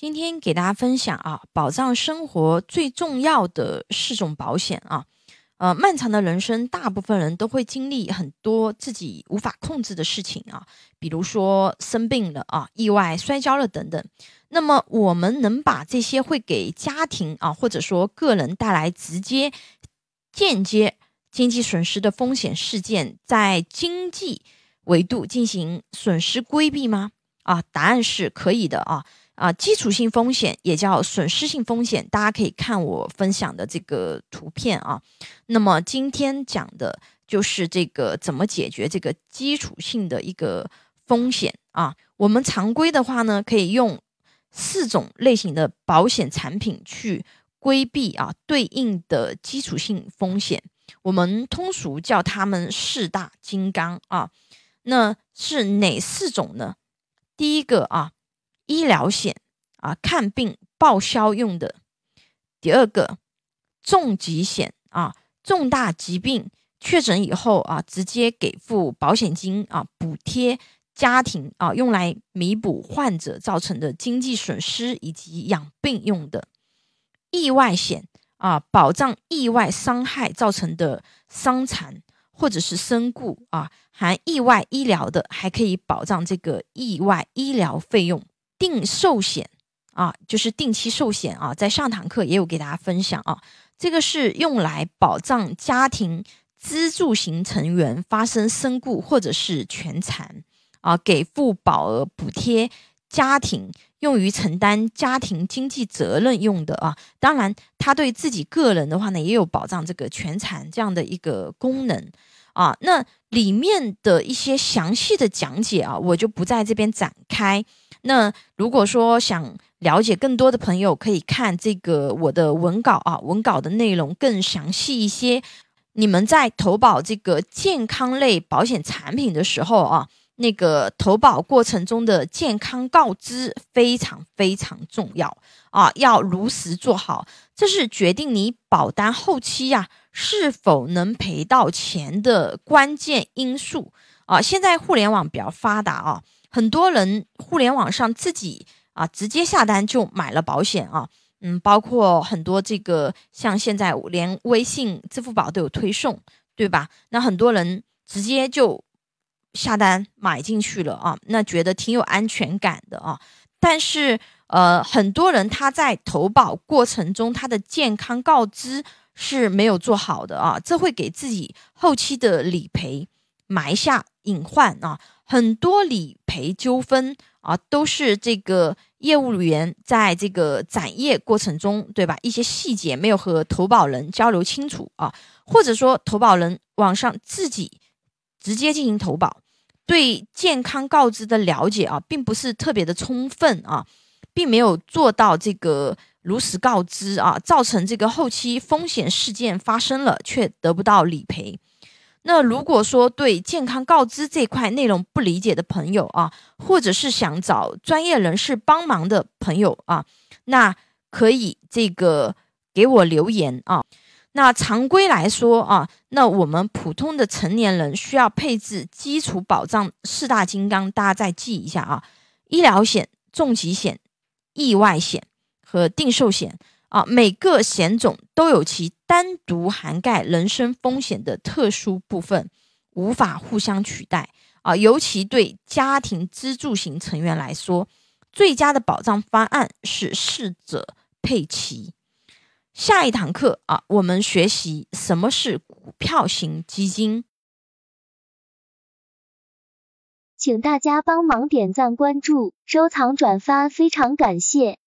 今天给大家分享啊，保障生活最重要的四种保险啊。呃，漫长的人生，大部分人都会经历很多自己无法控制的事情啊，比如说生病了啊、意外摔跤了等等。那么，我们能把这些会给家庭啊，或者说个人带来直接、间接经济损失的风险事件，在经济维度进行损失规避吗？啊，答案是可以的啊。啊，基础性风险也叫损失性风险，大家可以看我分享的这个图片啊。那么今天讲的就是这个怎么解决这个基础性的一个风险啊。我们常规的话呢，可以用四种类型的保险产品去规避啊对应的基础性风险，我们通俗叫它们四大金刚啊。那是哪四种呢？第一个啊。医疗险啊，看病报销用的。第二个，重疾险啊，重大疾病确诊以后啊，直接给付保险金啊，补贴家庭啊，用来弥补患者造成的经济损失以及养病用的。意外险啊，保障意外伤害造成的伤残或者是身故啊，含意外医疗的，还可以保障这个意外医疗费用。定寿险啊，就是定期寿险啊，在上堂课也有给大家分享啊。这个是用来保障家庭支柱型成员发生身故或者是全残啊，给付保额补贴家庭用于承担家庭经济责任用的啊。当然，他对自己个人的话呢，也有保障这个全残这样的一个功能啊。那里面的一些详细的讲解啊，我就不在这边展开。那如果说想了解更多的朋友，可以看这个我的文稿啊，文稿的内容更详细一些。你们在投保这个健康类保险产品的时候啊，那个投保过程中的健康告知非常非常重要啊，要如实做好，这是决定你保单后期呀是否能赔到钱的关键因素啊。现在互联网比较发达啊。很多人互联网上自己啊直接下单就买了保险啊，嗯，包括很多这个像现在连微信、支付宝都有推送，对吧？那很多人直接就下单买进去了啊，那觉得挺有安全感的啊。但是呃，很多人他在投保过程中他的健康告知是没有做好的啊，这会给自己后期的理赔埋下隐患啊。很多理赔纠纷啊，都是这个业务员在这个展业过程中，对吧？一些细节没有和投保人交流清楚啊，或者说投保人网上自己直接进行投保，对健康告知的了解啊，并不是特别的充分啊，并没有做到这个如实告知啊，造成这个后期风险事件发生了，却得不到理赔。那如果说对健康告知这块内容不理解的朋友啊，或者是想找专业人士帮忙的朋友啊，那可以这个给我留言啊。那常规来说啊，那我们普通的成年人需要配置基础保障四大金刚，大家再记一下啊：医疗险、重疾险、意外险和定寿险。啊，每个险种都有其单独涵盖人身风险的特殊部分，无法互相取代。啊，尤其对家庭支柱型成员来说，最佳的保障方案是适者配齐。下一堂课啊，我们学习什么是股票型基金，请大家帮忙点赞、关注、收藏、转发，非常感谢。